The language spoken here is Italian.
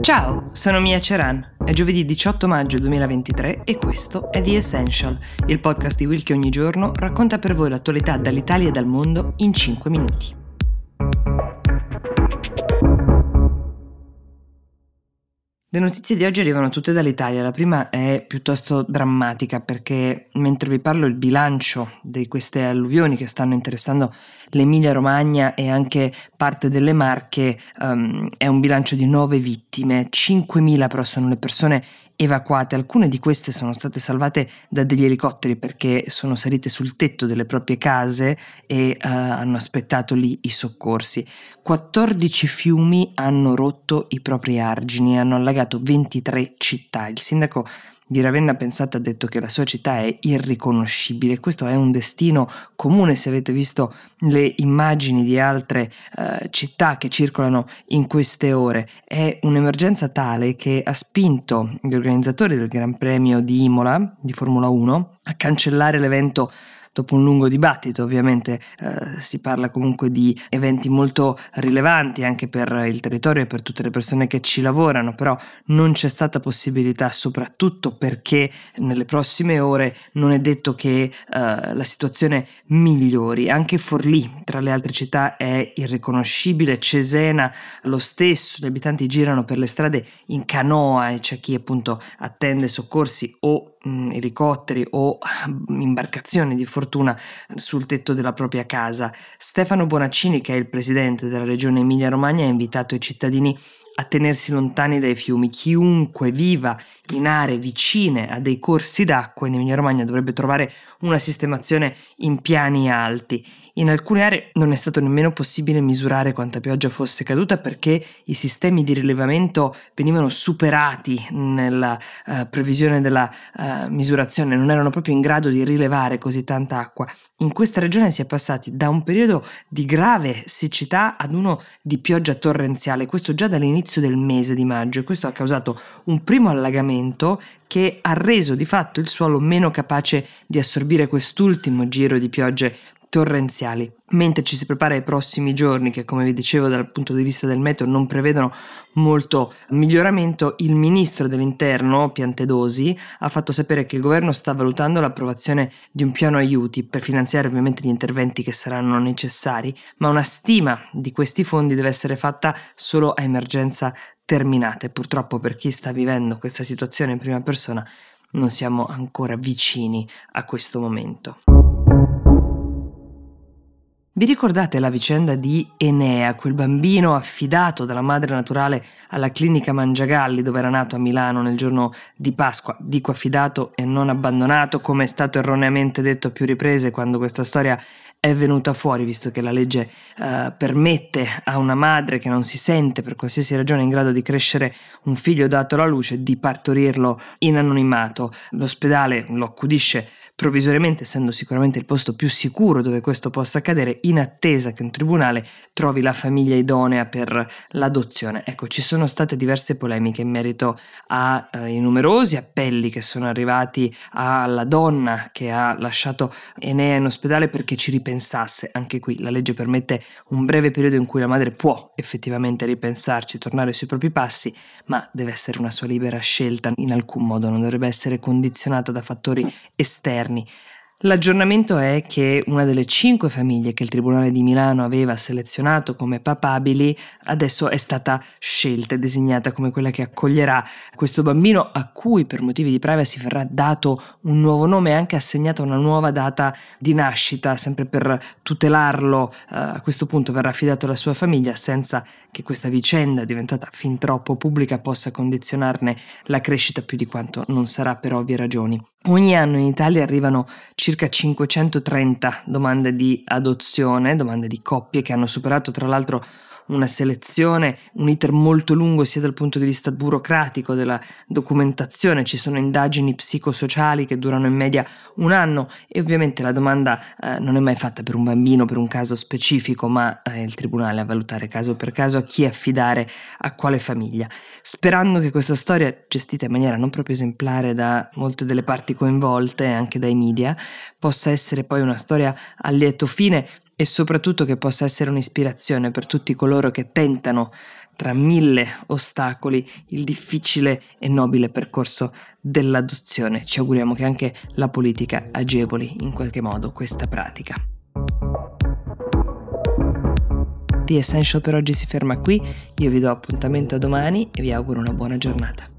Ciao, sono Mia Ceran. È giovedì 18 maggio 2023 e questo è The Essential, il podcast di Will che ogni giorno racconta per voi l'attualità dall'Italia e dal mondo in 5 minuti. Le notizie di oggi arrivano tutte dall'Italia. La prima è piuttosto drammatica perché mentre vi parlo il bilancio di queste alluvioni che stanno interessando l'Emilia Romagna e anche parte delle Marche um, è un bilancio di nove vittime, 5.000 però sono le persone evacuate. Alcune di queste sono state salvate da degli elicotteri perché sono salite sul tetto delle proprie case e uh, hanno aspettato lì i soccorsi. 14 fiumi hanno rotto i propri argini e hanno allagato 23 città. Il sindaco di Ravenna Pensate ha detto che la sua città è irriconoscibile. Questo è un destino comune se avete visto le immagini di altre uh, città che circolano in queste ore. È un'emergenza tale che ha spinto gli organizzatori del Gran Premio di Imola di Formula 1 a cancellare l'evento dopo un lungo dibattito, ovviamente eh, si parla comunque di eventi molto rilevanti anche per il territorio e per tutte le persone che ci lavorano, però non c'è stata possibilità, soprattutto perché nelle prossime ore non è detto che eh, la situazione migliori. Anche Forlì, tra le altre città, è irriconoscibile, Cesena lo stesso, gli abitanti girano per le strade in canoa e c'è chi appunto attende soccorsi o mh, elicotteri o imbarcazioni di fortuna sul tetto della propria casa. Stefano Bonaccini, che è il presidente della regione Emilia-Romagna, ha invitato i cittadini a tenersi lontani dai fiumi. Chiunque viva in aree vicine a dei corsi d'acqua in Emilia-Romagna dovrebbe trovare una sistemazione in piani alti. In alcune aree non è stato nemmeno possibile misurare quanta pioggia fosse caduta perché i sistemi di rilevamento venivano superati nella uh, previsione della uh, misurazione, non erano proprio in grado di rilevare così tanta acqua. In questa regione si è passati da un periodo di grave siccità ad uno di pioggia torrenziale, questo già dall'inizio del mese di maggio e questo ha causato un primo allagamento che ha reso di fatto il suolo meno capace di assorbire quest'ultimo giro di piogge torrenziali. Mentre ci si prepara ai prossimi giorni, che come vi dicevo dal punto di vista del meteo non prevedono molto miglioramento, il ministro dell'interno, Piantedosi, ha fatto sapere che il governo sta valutando l'approvazione di un piano aiuti per finanziare ovviamente gli interventi che saranno necessari, ma una stima di questi fondi deve essere fatta solo a emergenza terminata purtroppo per chi sta vivendo questa situazione in prima persona non siamo ancora vicini a questo momento. Vi ricordate la vicenda di Enea, quel bambino affidato dalla madre naturale alla clinica Mangiagalli dove era nato a Milano nel giorno di Pasqua? Dico affidato e non abbandonato, come è stato erroneamente detto a più riprese quando questa storia è venuta fuori, visto che la legge uh, permette a una madre che non si sente per qualsiasi ragione in grado di crescere un figlio dato alla luce di partorirlo in anonimato. L'ospedale lo accudisce provvisoriamente, essendo sicuramente il posto più sicuro dove questo possa accadere, in attesa che un tribunale trovi la famiglia idonea per l'adozione. Ecco, ci sono state diverse polemiche in merito ai eh, numerosi appelli che sono arrivati alla donna che ha lasciato Enea in ospedale perché ci ripensasse. Anche qui la legge permette un breve periodo in cui la madre può effettivamente ripensarci, tornare sui propri passi, ma deve essere una sua libera scelta, in alcun modo non dovrebbe essere condizionata da fattori esterni. L'aggiornamento è che una delle cinque famiglie che il Tribunale di Milano aveva selezionato come papabili adesso è stata scelta e designata come quella che accoglierà questo bambino a cui per motivi di privacy verrà dato un nuovo nome e anche assegnata una nuova data di nascita, sempre per tutelarlo. Uh, a questo punto verrà affidato alla sua famiglia senza che questa vicenda diventata fin troppo pubblica possa condizionarne la crescita più di quanto non sarà per ovvie ragioni. Ogni anno in Italia arrivano circa 530 domande di adozione, domande di coppie che hanno superato tra l'altro una selezione, un iter molto lungo sia dal punto di vista burocratico della documentazione, ci sono indagini psicosociali che durano in media un anno e ovviamente la domanda eh, non è mai fatta per un bambino, per un caso specifico, ma è il tribunale a valutare caso per caso a chi affidare a quale famiglia, sperando che questa storia, gestita in maniera non proprio esemplare da molte delle parti coinvolte, anche dai media, possa essere poi una storia a lieto fine e soprattutto che possa essere un'ispirazione per tutti coloro che tentano tra mille ostacoli il difficile e nobile percorso dell'adozione. Ci auguriamo che anche la politica agevoli in qualche modo questa pratica. The Essential per oggi si ferma qui, io vi do appuntamento domani e vi auguro una buona giornata.